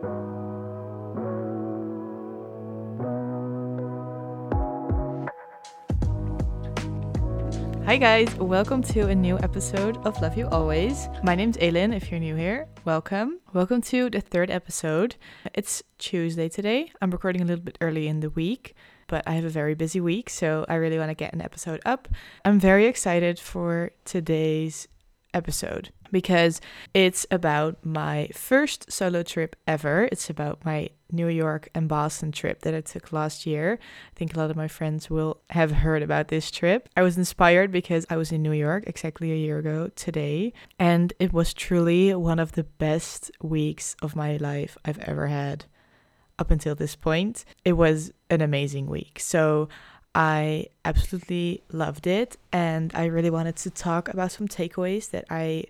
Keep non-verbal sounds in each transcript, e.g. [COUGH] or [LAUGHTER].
Hi guys, welcome to a new episode of Love You Always. My name's Elin. If you're new here, welcome. Welcome to the third episode. It's Tuesday today. I'm recording a little bit early in the week, but I have a very busy week, so I really want to get an episode up. I'm very excited for today's episode because it's about my first solo trip ever. It's about my New York and Boston trip that I took last year. I think a lot of my friends will have heard about this trip. I was inspired because I was in New York exactly a year ago today, and it was truly one of the best weeks of my life I've ever had up until this point. It was an amazing week. So, I absolutely loved it, and I really wanted to talk about some takeaways that I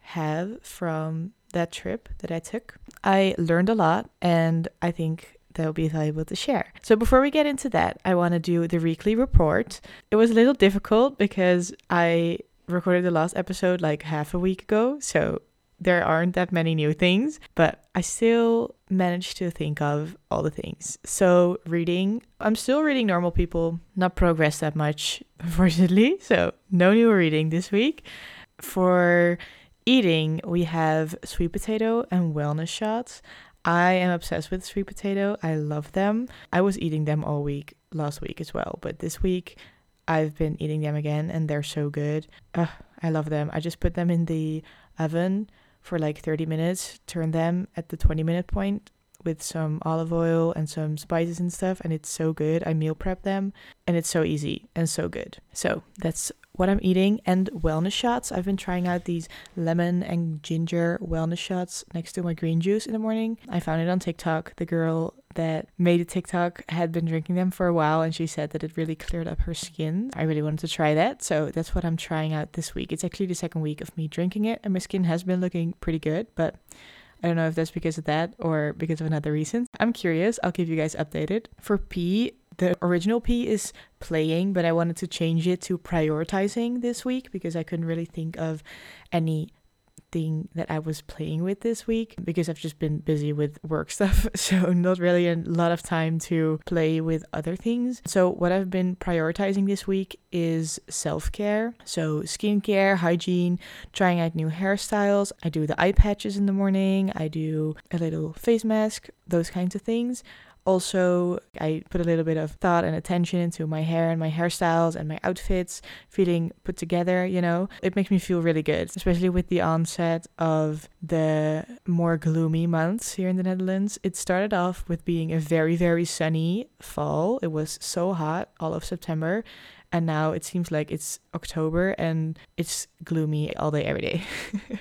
have from that trip that I took. I learned a lot, and I think that will be valuable to share. So, before we get into that, I want to do the weekly report. It was a little difficult because I recorded the last episode like half a week ago, so there aren't that many new things, but I still managed to think of all the things. So, reading, I'm still reading Normal People, not progress that much, [LAUGHS] unfortunately. So, no new reading this week. For eating, we have sweet potato and wellness shots. I am obsessed with sweet potato. I love them. I was eating them all week last week as well, but this week I've been eating them again and they're so good. I love them. I just put them in the oven for like 30 minutes, turn them at the 20 minute point with some olive oil and some spices and stuff, and it's so good. I meal prep them, and it's so easy and so good. So that's what I'm eating and wellness shots. I've been trying out these lemon and ginger wellness shots next to my green juice in the morning. I found it on TikTok. The girl that made a TikTok had been drinking them for a while and she said that it really cleared up her skin. I really wanted to try that. So that's what I'm trying out this week. It's actually the second week of me drinking it and my skin has been looking pretty good, but I don't know if that's because of that or because of another reason. I'm curious. I'll keep you guys updated. For P, the original P is playing, but I wanted to change it to prioritizing this week because I couldn't really think of any thing that I was playing with this week because I've just been busy with work [LAUGHS] stuff. So, not really a lot of time to play with other things. So, what I've been prioritizing this week is self care. So, skincare, hygiene, trying out new hairstyles. I do the eye patches in the morning, I do a little face mask, those kinds of things. Also, I put a little bit of thought and attention into my hair and my hairstyles and my outfits, feeling put together, you know. It makes me feel really good, especially with the onset of the more gloomy months here in the Netherlands. It started off with being a very, very sunny fall. It was so hot all of September and now it seems like it's October and it's gloomy all day every day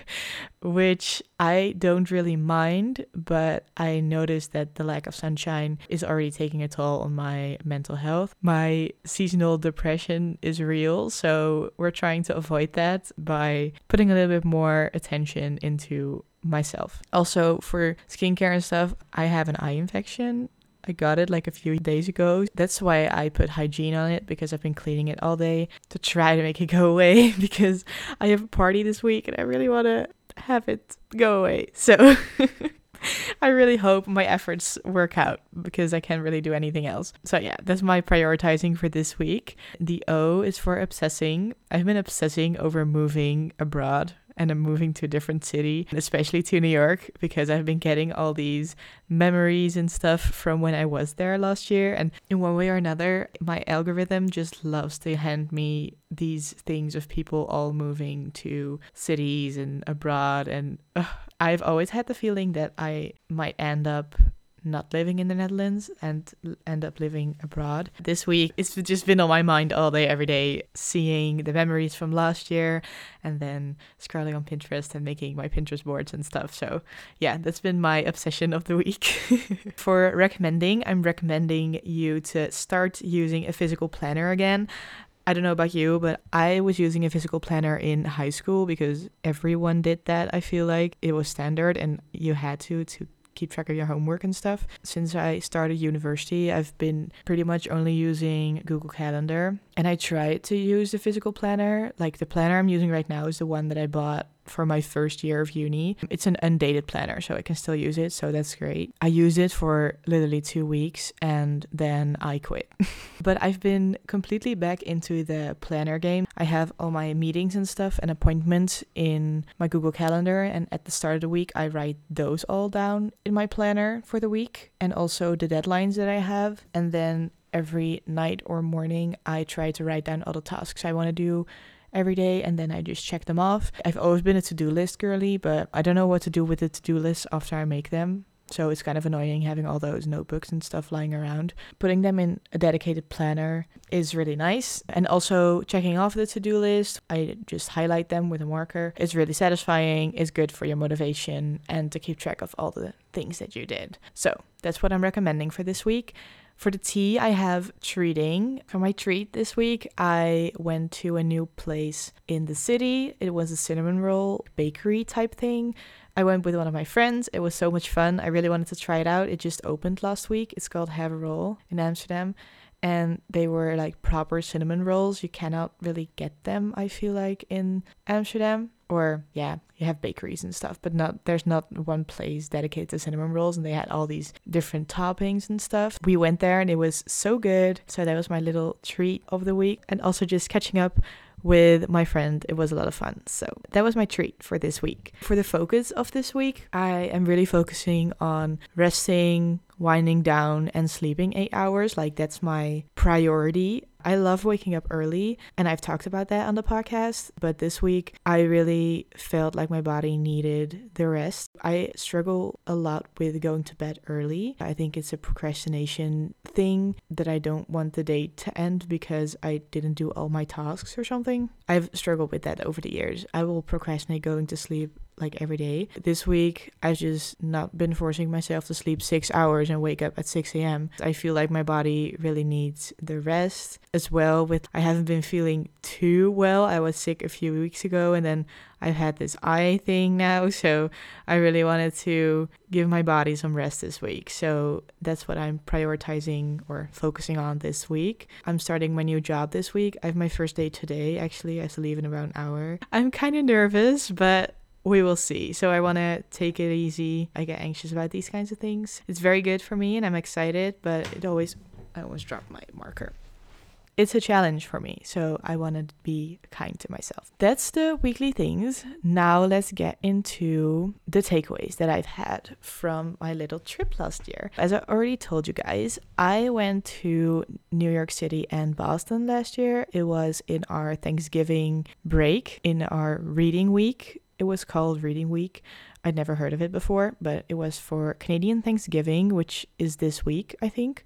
[LAUGHS] which I don't really mind but I noticed that the lack of sunshine is already taking a toll on my mental health my seasonal depression is real so we're trying to avoid that by putting a little bit more attention into myself. Also, for skincare and stuff, I have an eye infection I got it like a few days ago. That's why I put hygiene on it because I've been cleaning it all day to try to make it go away [LAUGHS] because I have a party this week and I really want to have it go away. So [LAUGHS] I really hope my efforts work out because I can't really do anything else. So, yeah, that's my prioritizing for this week. The O is for obsessing. I've been obsessing over moving abroad and I'm moving to a different city, especially to New York, because I've been getting all these memories and stuff from when I was there last year. And in one way or another, my algorithm just loves to hand me these things of people all moving to cities and abroad. And uh, I've always had the feeling that I might end up not living in the Netherlands and end up living abroad. This week, it's just been on my mind all day, every day, seeing the memories from last year and then scrolling on Pinterest and making my Pinterest boards and stuff. So, yeah, that's been my obsession of the week. [LAUGHS] For recommending, I'm recommending you to start using a physical planner again. I don't know about you, but I was using a physical planner in high school because everyone did that. I feel like it was standard and you had to to keep track of your homework and stuff. Since I started university, I've been pretty much only using Google Calendar. And I tried to use the physical planner. Like the planner I'm using right now is the one that I bought for my first year of uni. It's an undated planner, so I can still use it, so that's great. I used it for literally two weeks and then I quit. [LAUGHS] but I've been completely back into the planner game. I have all my meetings and stuff and appointments in my Google Calendar, and at the start of the week, I write those all down in my planner for the week and also the deadlines that I have. And then every night or morning, I try to write down all the tasks I want to do every day and then I just check them off. I've always been a to do list girly, but I don't know what to do with the to do list after I make them. So it's kind of annoying having all those notebooks and stuff lying around. Putting them in a dedicated planner is really nice. And also checking off the to do list, I just highlight them with a marker. It's really satisfying, it's good for your motivation, and to keep track of all the things that you did. So that's what I'm recommending for this week. For the tea, I have treating. For my treat this week, I went to a new place in the city. It was a cinnamon roll bakery type thing. I went with one of my friends. It was so much fun. I really wanted to try it out. It just opened last week. It's called Have a Roll in Amsterdam. And they were like proper cinnamon rolls. You cannot really get them, I feel like, in Amsterdam or yeah you have bakeries and stuff but not there's not one place dedicated to cinnamon rolls and they had all these different toppings and stuff we went there and it was so good so that was my little treat of the week and also just catching up with my friend. It was a lot of fun. So that was my treat for this week. For the focus of this week, I am really focusing on resting, winding down, and sleeping eight hours. Like that's my priority. I love waking up early, and I've talked about that on the podcast. But this week, I really felt like my body needed the rest. I struggle a lot with going to bed early. I think it's a procrastination thing that I don't want the day to end because I didn't do all my tasks or something. I've struggled with that over the years. I will procrastinate going to sleep like every day. This week, I've just not been forcing myself to sleep six hours and wake up at 6 a.m. I feel like my body really needs the rest as well. With I haven't been feeling too well. I was sick a few weeks ago, and then I've had this eye thing now, [LAUGHS] so I really wanted to give my body some rest this week. So that's what I'm prioritizing or focusing on this week. I'm starting my new job this week. I have my first day today. Actually, I have to leave in about an hour. I'm kind of nervous, but we will see. So I want to take it easy. I get anxious about these kinds of things. It's very good for me and I'm excited, but it always, I almost dropped my marker. It's a challenge for me, so I want to be kind to myself. That's the weekly things. Now let's get into the takeaways that I've had from my little trip last year. As I already told you guys, I went to New York City and Boston last year. It was in our Thanksgiving break, in our reading week it was called Reading Week. I'd never heard of it before, but it was for Canadian Thanksgiving, which is this week, I think,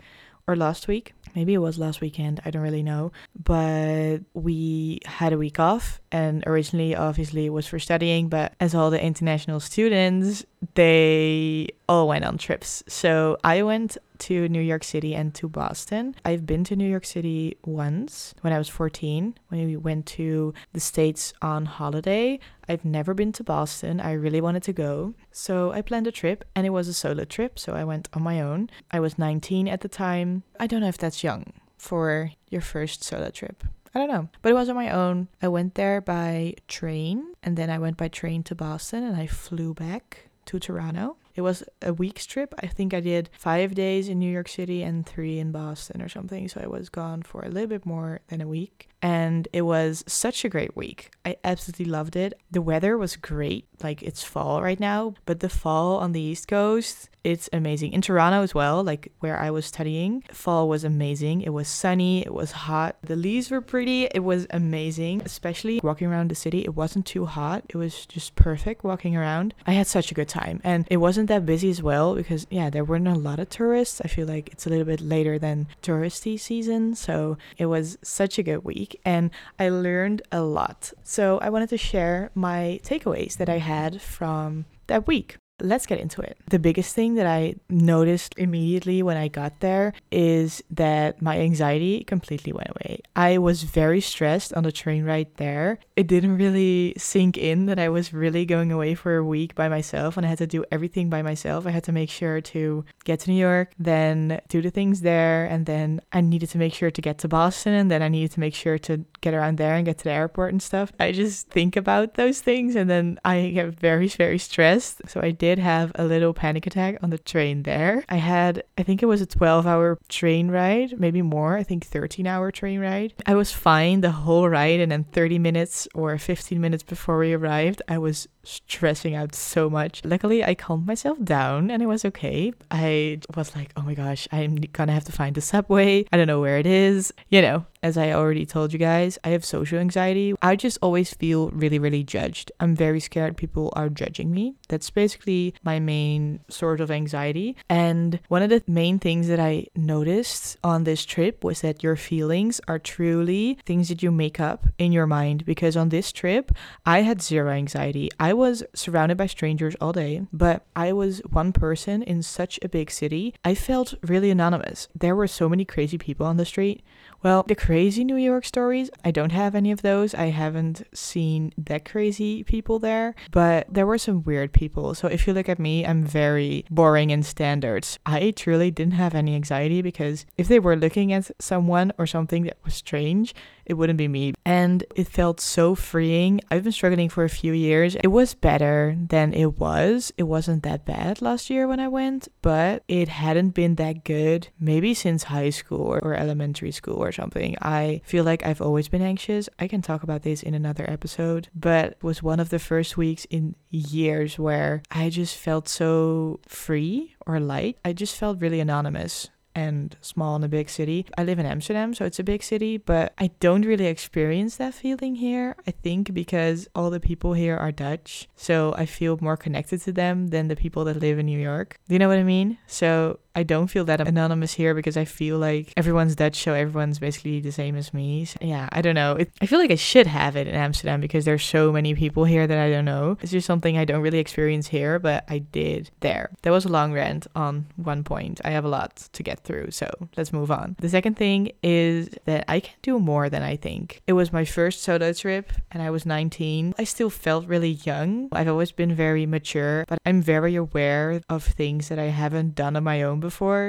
or last week. Maybe it was last weekend, I don't really know. But we had a week off, and originally, obviously, it was for studying. But as all the international students, they all went on trips. So I went to New York City and to Boston. I've been to New York City once when I was 14, when we went to the States on holiday. I've never been to Boston. I really wanted to go. So I planned a trip and it was a solo trip. So I went on my own. I was 19 at the time. I don't know if that's young for your first solo trip. I don't know. But it was on my own. I went there by train and then I went by train to Boston and I flew back to Toronto. It was a week's trip. I think I did five days in New York City and three in Boston or something. So I was gone for a little bit more than a week. And it was such a great week. I absolutely loved it. The weather was great. Like it's fall right now, but the fall on the East Coast it's amazing. In Toronto as well, like where I was studying, fall was amazing. It was sunny, it was hot. The leaves were pretty. It was amazing, especially walking around the city. It wasn't too hot. It was just perfect walking around. I had such a good time. And it wasn't that busy as well because yeah, there weren't a lot of tourists. I feel like it's a little bit later than touristy season, so it was such a good week and I learned a lot. So I wanted to share my takeaways that I had from that week. Let's get into it. The biggest thing that I noticed immediately when I got there is that my anxiety completely went away. I was very stressed on the train ride there. It didn't really sink in that I was really going away for a week by myself and I had to do everything by myself. I had to make sure to get to New York, then do the things there, and then I needed to make sure to get to Boston, and then I needed to make sure to get around there and get to the airport and stuff. I just think about those things and then I get very, very stressed. So I did have a little panic attack on the train there. I had, I think it was a 12 hour train ride, maybe more, I think 13 hour train ride. I was fine the whole ride, and then 30 minutes or 15 minutes before we arrived, I was stressing out so much. Luckily, I calmed myself down and it was okay. I was like, oh my gosh, I'm gonna have to find the subway. I don't know where it is. You know, as I already told you guys, I have social anxiety. I just always feel really, really judged. I'm very scared people are judging me. That's basically my main sort of anxiety. And one of the main things that I noticed on this trip was that your feelings are truly things that you make up in your mind. Because on this trip, I had zero anxiety. I was surrounded by strangers all day, but I was one person in such a big city. I felt really anonymous. There were so many crazy people on the street. Well, the crazy New York stories, I don't have any of those. I haven't seen that crazy people there, but there were some weird people. So if you look at me, I'm very boring in standards. I truly didn't have any anxiety because if they were looking at someone or something that was strange, it wouldn't be me. And it felt so freeing. I've been struggling for a few years. It was better than it was. It wasn't that bad last year when I went, but it hadn't been that good maybe since high school or, or elementary school or something. I feel like I've always been anxious. I can talk about this in another episode, but it was one of the first weeks in years where I just felt so free or light. I just felt really anonymous and small in a big city. I live in Amsterdam, so it's a big city, but I don't really experience that feeling here. I think because all the people here are Dutch, so I feel more connected to them than the people that live in New York. Do you know what I mean? So I don't feel that anonymous here because I feel like everyone's Dutch, so everyone's basically the same as me. So, yeah, I don't know. It, I feel like I should have it in Amsterdam because there's so many people here that I don't know. It's just something I don't really experience here, but I did there. That was a long rant on one point. I have a lot to get through, so let's move on. The second thing is that I can do more than I think. It was my first solo trip and I was 19. I still felt really young. I've always been very mature, but I'm very aware of things that I haven't done on my own before,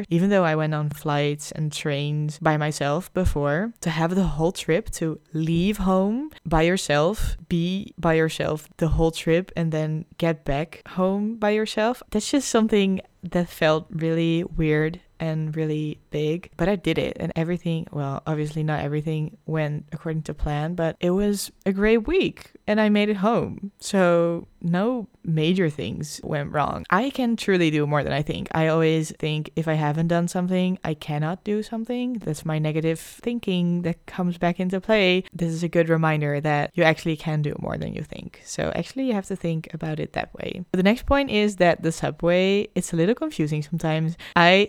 even though I went on flights and trains by myself before, to have the whole trip to leave home by yourself, be by yourself the whole trip, and then get back home by yourself, that's just something that felt really weird and really big, but I did it and everything, well, obviously not everything went according to plan, but it was a great week and I made it home. So no major things went wrong. I can truly do more than I think. I always think if I haven't done something, I cannot do something. That's my negative thinking that comes back into play. This is a good reminder that you actually can do more than you think. So actually you have to think about it that way. The next point is that the subway, it's a little confusing sometimes. I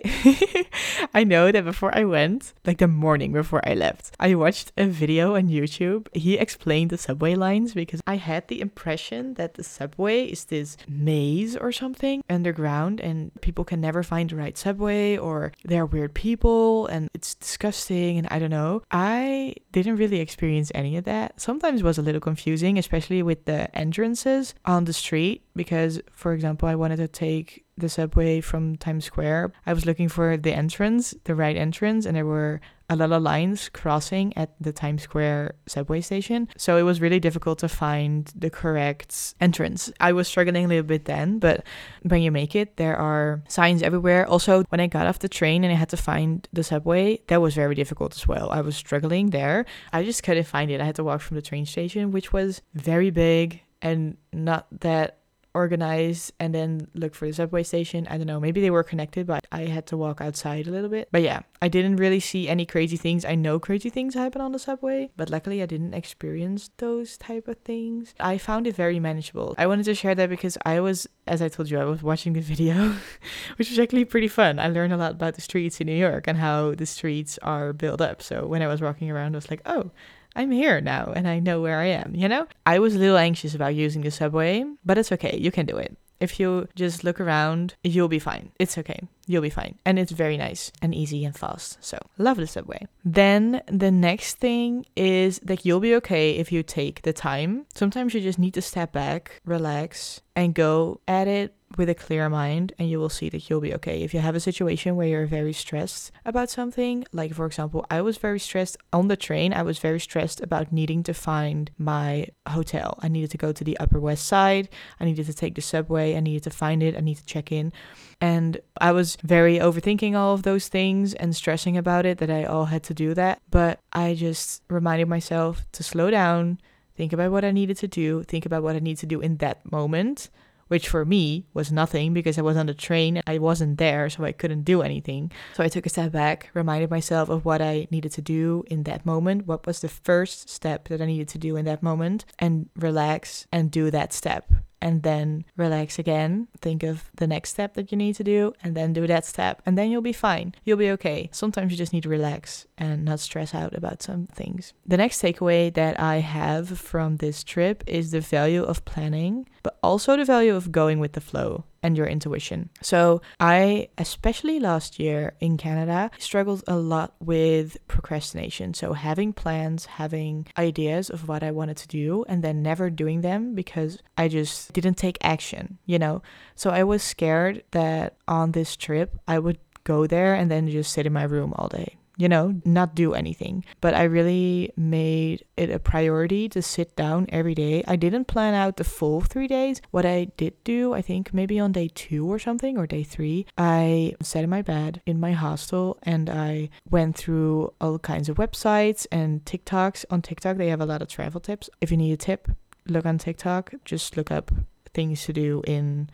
[LAUGHS] I know that before I went, like the morning before I left, I watched a video on YouTube. He explained the subway lines because I had the impression that the subway is this maze or something underground and people can never find the right subway or there are weird people and it's disgusting and I don't know. I didn't really experience any of that. Sometimes it was a little confusing, especially with the entrances on the street because for example, I wanted to take the subway from Times Square. I was looking for the entrance, the right entrance, and there were a lot of lines crossing at the Times Square subway station. So it was really difficult to find the correct entrance. I was struggling a little bit then, but when you make it, there are signs everywhere. Also, when I got off the train and I had to find the subway, that was very difficult as well. I was struggling there. I just couldn't find it. I had to walk from the train station, which was very big and not that organize and then look for the subway station. I don't know, maybe they were connected, but I had to walk outside a little bit. But yeah, I didn't really see any crazy things. I know crazy things happen on the subway, but luckily I didn't experience those type of things. I found it very manageable. I wanted to share that because I was, as I told you, I was watching the video, [LAUGHS] which was actually pretty fun. I learned a lot about the streets in New York and how the streets are built up. So when I was walking around, I was like, oh, I'm here now and I know where I am, you know? I was a little anxious about using the subway, but it's okay, you can do it. If you just look around, you'll be fine. It's okay. You'll be fine. And it's very nice and easy and fast. So, love the subway. Then the next thing is that you'll be okay if you take the time. Sometimes you just need to step back, relax, and go at it with a clear mind and you will see that you'll be okay. If you have a situation where you're very stressed about something, like for example, I was very stressed on the train, I was very stressed about needing to find my hotel. I needed to go to the Upper West Side, I needed to take the subway, I needed to find it, I need to check in. And I was very overthinking all of those things and stressing about it that I all had to do that. But I just reminded myself to slow down, think about what I needed to do, think about what I need to do in that moment which for me was nothing because I was on the train. I wasn't there, so I couldn't do anything. So I took a step back, reminded myself of what I needed to do in that moment, what was the first step that I needed to do in that moment, and relax and do that step and then relax again. Think of the next step that you need to do and then do that step, and then you'll be fine. You'll be okay. Sometimes you just need to relax and not stress out about some things. The next takeaway that I have from this trip is the value of planning, but also the value of going with the flow and your intuition. So, I, especially last year in Canada, struggled a lot with procrastination. So, having plans, having ideas of what I wanted to do, and then never doing them because I just didn't take action, you know? So, I was scared that on this trip, I would go there and then just sit in my room all day you know, not do anything. But I really made it a priority to sit down every day. I didn't plan out the full three days. What I did do, I think maybe on day two or something, or day three, I sat in my bed in my hostel and I went through all kinds of websites and TikToks. On TikTok, they have a lot of travel tips. If you need a tip, look on TikTok, just look up things to do in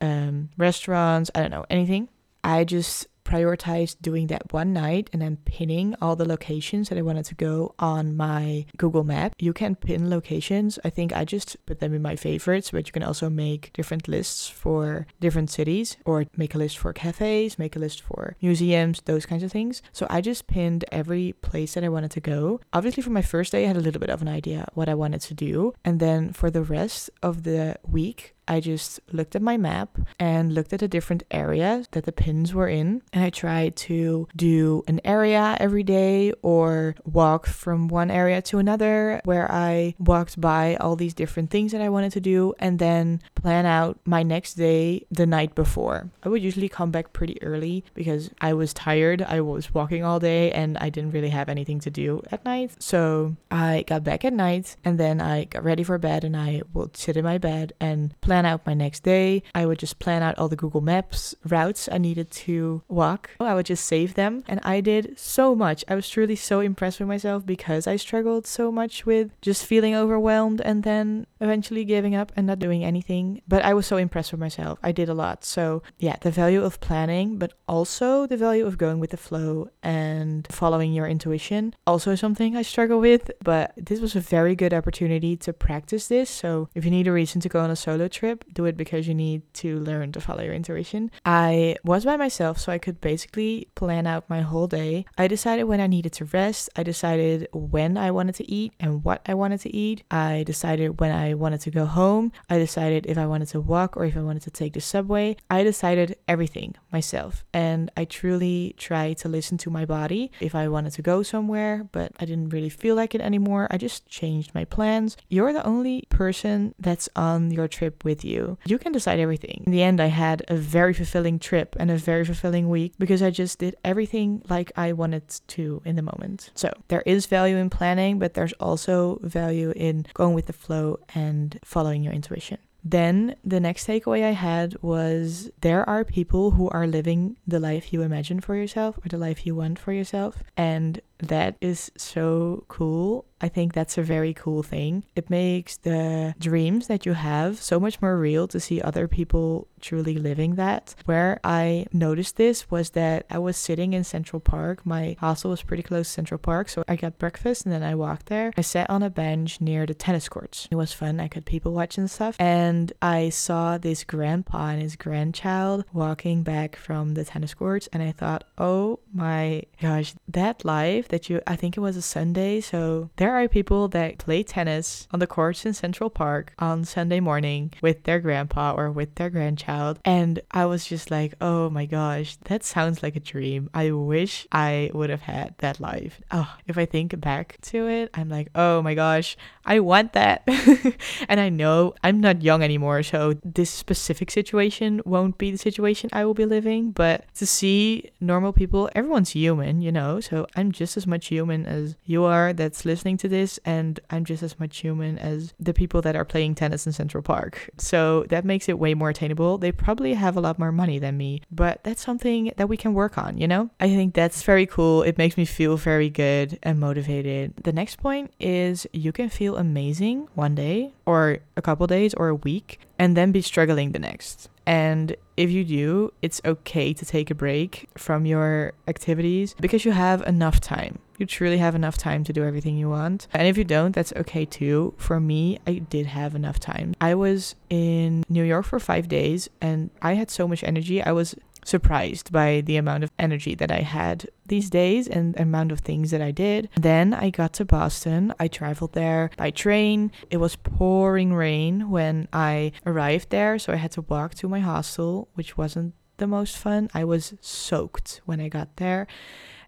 um, restaurants, I don't know, anything. I just prioritized doing that one night and then pinning all the locations that I wanted to go on my Google map. You can pin locations. I think I just put them in my favorites, but you can also make different lists for different cities or make a list for cafes, make a list for museums, those kinds of things. So I just pinned every place that I wanted to go. Obviously, for my first day, I had a little bit of an idea what I wanted to do. And then for the rest of the week, I just looked at my map and looked at the different areas that the pins were in. And I tried to do an area every day or walk from one area to another where I walked by all these different things that I wanted to do and then plan out my next day the night before. I would usually come back pretty early because I was tired. I was walking all day and I didn't really have anything to do at night. So I got back at night and then I got ready for bed and I would sit in my bed and plan plan out my next day. I would just plan out all the Google Maps routes I needed to walk. I would just save them. And I did so much. I was truly so impressed with myself because I struggled so much with just feeling overwhelmed and then eventually giving up and not doing anything. But I was so impressed with myself. I did a lot. So, yeah, the value of planning, but also the value of going with the flow and following your intuition. Also, something I struggle with, but this was a very good opportunity to practice this. So, if you need a reason to go on a solo trip, trip, do it because you need to learn to follow your intuition. I was by myself, so I could basically plan out my whole day. I decided when I needed to rest, I decided when I wanted to eat and what I wanted to eat. I decided when I wanted to go home. I decided if I wanted to walk or if I wanted to take the subway. I decided everything myself. And I truly tried to listen to my body if I wanted to go somewhere, but I didn't really feel like it anymore. I just changed my plans. You're the only person that's on your trip with with you. You can decide everything. In the end, I had a very fulfilling trip and a very fulfilling week because I just did everything like I wanted to in the moment. So there is value in planning, but there's also value in going with the flow and following your intuition. Then the next takeaway I had was there are people who are living the life you imagine for yourself or the life you want for yourself. And that is so cool. I think that's a very cool thing. It makes the dreams that you have so much more real to see other people truly living that. Where I noticed this was that I was sitting in Central Park. My hostel was pretty close to Central Park, so I got breakfast and then I walked there. I sat on a bench near the tennis courts. It was fun. I could people watch and stuff. And I saw this grandpa and his grandchild walking back from the tennis courts, and I thought, oh my gosh, that live that you, I think it was a Sunday. So there are people that play tennis on the courts in Central Park on Sunday morning with their grandpa or with their grandchild. And I was just like, oh my gosh, that sounds like a dream. I wish I would have had that life. Oh, if I think back to it, I'm like, oh my gosh, I want that. [LAUGHS] and I know I'm not young anymore. So this specific situation won't be the situation I will be living. But to see normal people, everyone's human, you know. So I'm just as much human as you are that's listening to this, and I'm just as much human as the people that are playing tennis in Central Park. So that makes it way more attainable. They probably have a lot more money than me, but that's something that we can work on, you know? I think that's very cool. It makes me feel very good and motivated. The next point is you can feel amazing one day, or a couple days, or a week, and then be struggling the next. And if you do, it's okay to take a break from your activities because you have enough time. You truly have enough time to do everything you want. And if you don't, that's okay too. For me, I did have enough time. I was in New York for five days and I had so much energy. I was surprised by the amount of energy that I had these days and the amount of things that I did. Then I got to Boston. I traveled there by train. It was pouring rain when I arrived there, so I had to walk to my hostel, which wasn't the most fun. I was soaked when I got there.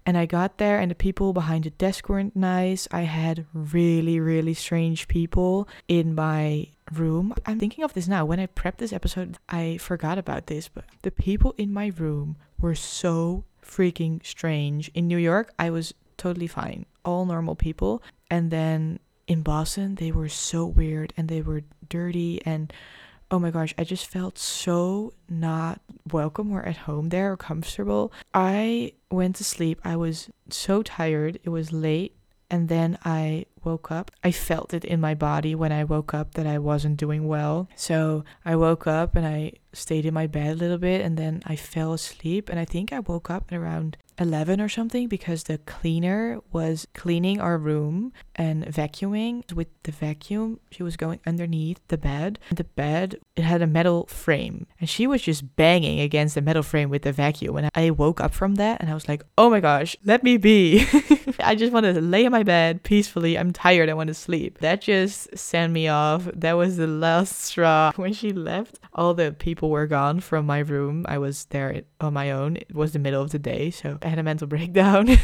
And I got there, and the people behind the desk weren't nice. I had really, really strange people in my room. I'm thinking of this now. When I prepped this episode, I forgot about this, but the people in my room were so freaking strange. In New York, I was totally fine, all normal people. And then in Boston, they were so weird and they were dirty and oh my gosh, I just felt so not welcome or at home there or comfortable. I went to sleep. I was so tired. It was late. And then I woke up. I felt it in my body when I woke up that I wasn't doing well. So I woke up and I stayed in my bed a little bit and then I fell asleep. And I think I woke up at around 11 or something because the cleaner was cleaning our room and vacuuming. With the vacuum she was going underneath the bed. The bed it had a metal frame and she was just banging against the metal frame with the vacuum. And i woke up from that and i was like oh my gosh let me be. [LAUGHS] I just want to lay in my bed peacefully. I'm tired. I want to sleep. That just sent me off. That was the last straw. [LAUGHS] When she left all the people were gone from my room i was there on my own it was the middle of the day so I had a mental [LAUGHS] breakdown.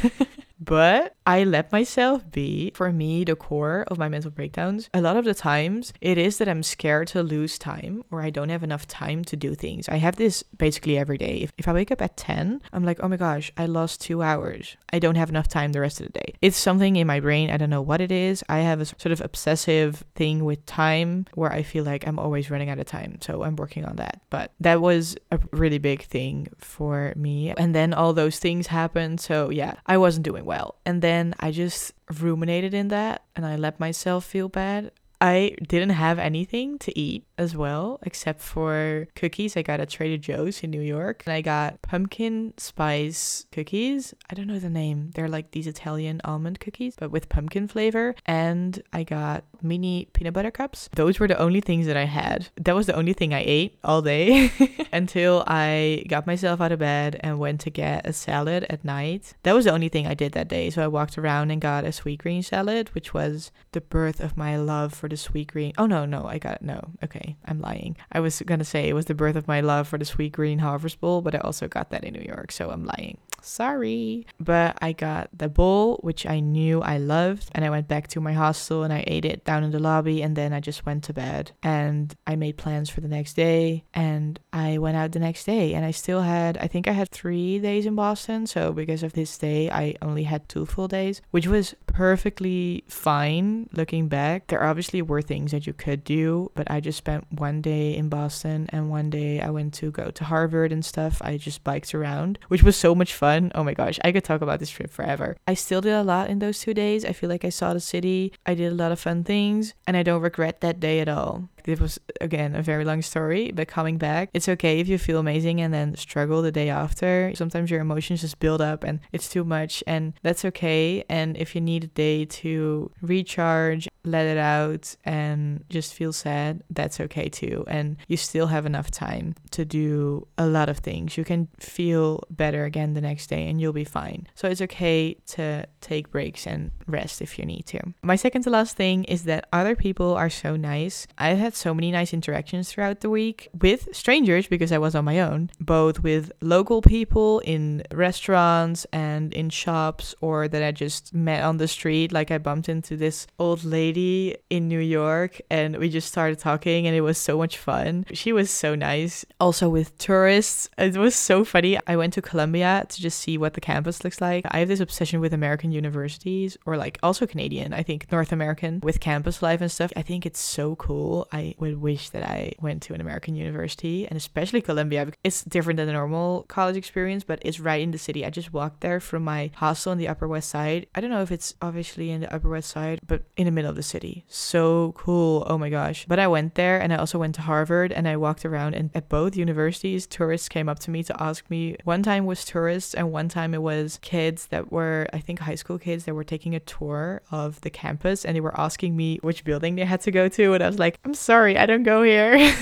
but I let myself be. For me, the core of my mental breakdowns, a lot of the times, it is that I'm scared to lose time or I don't have enough time to do things. I have this basically every day. If, if I wake up at 10, I'm like, oh my gosh, I lost two hours. I don't have enough time the rest of the day. It's something in my brain. I don't know what it is. I have a sort of obsessive thing with time where I feel like I'm always running out of time. So I'm working on that. But that was a really big thing for me. And then all those things happened. So yeah, I wasn't doing well. And then I just ruminated in that and I let myself feel bad. I didn't have anything to eat as well, except for cookies I got at Trader Joe's in New York. And I got pumpkin spice cookies. I don't know the name. They're like these Italian almond cookies, but with pumpkin flavor. And I got mini peanut butter cups. Those were the only things that I had. That was the only thing I ate all day [LAUGHS] until I got myself out of bed and went to get a salad at night. That was the only thing I did that day. So I walked around and got a Sweetgreen salad, which was the birth of my love for the Sweetgreen. Oh, no, no, I got no. Okay, I'm lying. I was gonna say it was the birth of my love for the Sweetgreen Harvest Bowl, but I also got that in New York, so I'm lying. Sorry. But I got the bowl, which I knew I loved, and I went back to my hostel and I ate it down in the lobby, and then I just went to bed. And I made plans for the next day, and I went out the next day, and I still had, I think I had three days in Boston. So because of this day, I only had two full days, which was perfectly fine looking back. There obviously were things that you could do, but I just spent one day in Boston, and one day I went to go to Harvard and stuff. I just biked around, which was so much fun fun. Oh my gosh, I could talk about this trip forever. I still did a lot in those two days. I feel like I saw the city, I did a lot of fun things, and I don't regret that day at all. This was again a very long story, but coming back, it's okay if you feel amazing and then struggle the day after. Sometimes your emotions just build up and it's too much, and that's okay. And if you need a day to recharge, let it out, and just feel sad, that's okay too. And you still have enough time to do a lot of things. You can feel better again the next day and you'll be fine. So it's okay to take breaks and rest if you need to. My second to last thing is that other people are so nice. I've had so many nice interactions throughout the week with strangers because I was on my own, both with local people in restaurants and in shops, or that I just met on the street. Like I bumped into this old lady in New York and we just started talking and it was so much fun. She was so nice. Also with tourists, it was so funny. I went to Columbia to just see what the campus looks like. I have this obsession with American universities or like also Canadian, I think North American with campus life and stuff. I think it's so cool. I would wish that I went to an American university and especially Columbia. It's different than a normal college experience, but it's right in the city. I just walked there from my hostel in the Upper West Side. I don't know if it's obviously in the Upper West Side, but in the middle of the city. So cool. Oh my gosh. But I went there and I also went to Harvard and I walked around and at both universities, tourists came up to me to ask me. One time was tourists and one time it was kids that were, I think, high school kids that were taking a tour of the campus and they were asking me which building they had to go to. And I was like, I'm sorry, I don't go here.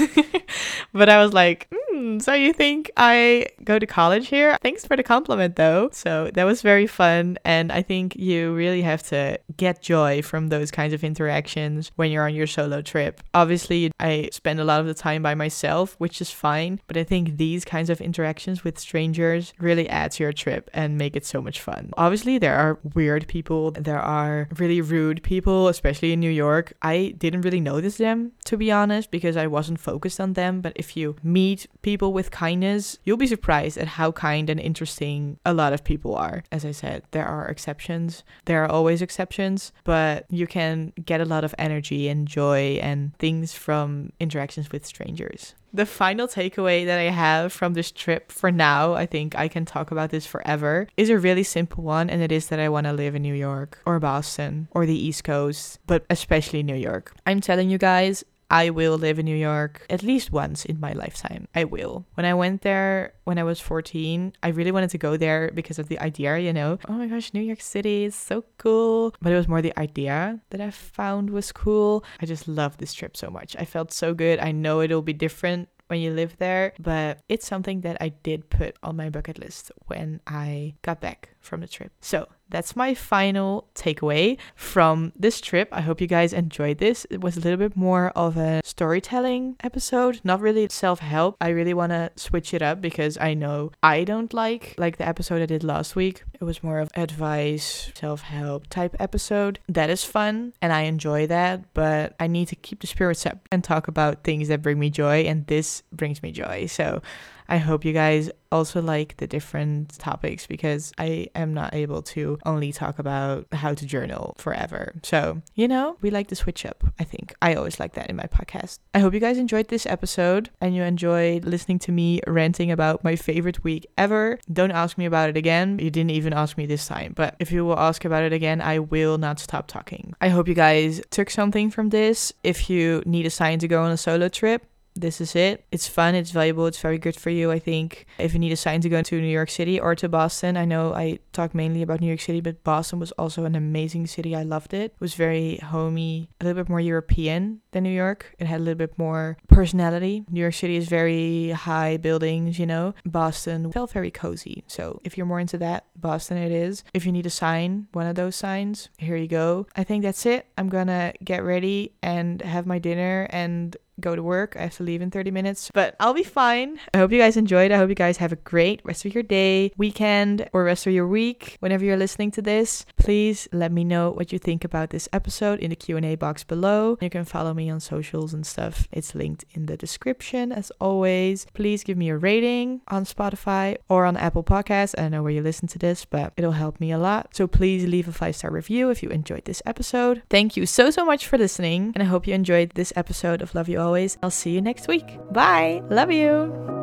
[LAUGHS] but I was like, so you think I go to college here? Thanks for the compliment though. So that was very fun. And I think you really have to get joy from those kinds of interactions when you're on your solo trip. Obviously, I spend a lot of the time by myself, which is fine. But I think these kinds of interactions with strangers really add to your trip and make it so much fun. Obviously, there are weird people, there are really rude people, especially in New York. I didn't really notice them, to be honest, because I wasn't focused on them. But if you meet people with kindness, you'll be surprised at how kind and interesting a lot of people are. As I said, there are exceptions, there are always exceptions, but you can get a lot of energy and joy and things from interactions with strangers. The final takeaway that I have from this trip for now, I think I can talk about this forever, is a really simple one, and it is that I want to live in New York or Boston or the East Coast, but especially New York. I'm telling you guys, I will live in New York at least once in my lifetime. I will. When I went there when I was 14, I really wanted to go there because of the idea, you know. Oh my gosh, New York City is so cool. But it was more the idea that I found was cool. I just love this trip so much. I felt so good. I know it'll be different when you live there, but it's something that I did put on my bucket list when I got back from the trip. So that's my final takeaway from this trip. I hope you guys enjoyed this. It was a little bit more of a storytelling episode, not really self-help. I really want to switch it up because I know I don't like like the episode I did last week. It was more of advice, self-help type episode. That is fun and I enjoy that, but I need to keep the spirits up and talk about things that bring me joy and this brings me joy. So I hope you guys also like the different topics because I am not able to only talk about how to journal forever. So, you know, we like to switch up, I think. I always like that in my podcast. I hope you guys enjoyed this episode and you enjoyed listening to me ranting about my favorite week ever. Don't ask me about it again. You didn't even ask me this time, but if you will ask about it again, I will not stop talking. I hope you guys took something from this. If you need a sign to go on a solo trip, this is it. It's fun, it's valuable, it's very good for you, I think. If you need a sign to go to New York City or to Boston, I know I talk mainly about New York City, but Boston was also an amazing city. I loved it. It was very homey, a little bit more European than New York. It had a little bit more personality. New York City is very high buildings, you know. Boston felt very cozy. So if you're more into that, Boston it is. If you need a sign, one of those signs, here you go. I think that's it. I'm gonna get ready and have my dinner and go to work. I have to leave in 30 minutes, but I'll be fine. I hope you guys enjoyed. I hope you guys have a great rest of your day, weekend, or rest of your week. Whenever you're listening to this, please let me know what you think about this episode in the Q&A box below. You can follow me on socials and stuff. It's linked in the description as always. Please give me a rating on Spotify or on Apple Podcasts. I don't know where you listen to this, but it'll help me a lot. So please leave a 5-star review if you enjoyed this episode. Thank you so so much for listening, and I hope you enjoyed this episode of Love You Always. I'll see you next week. Bye. Love you.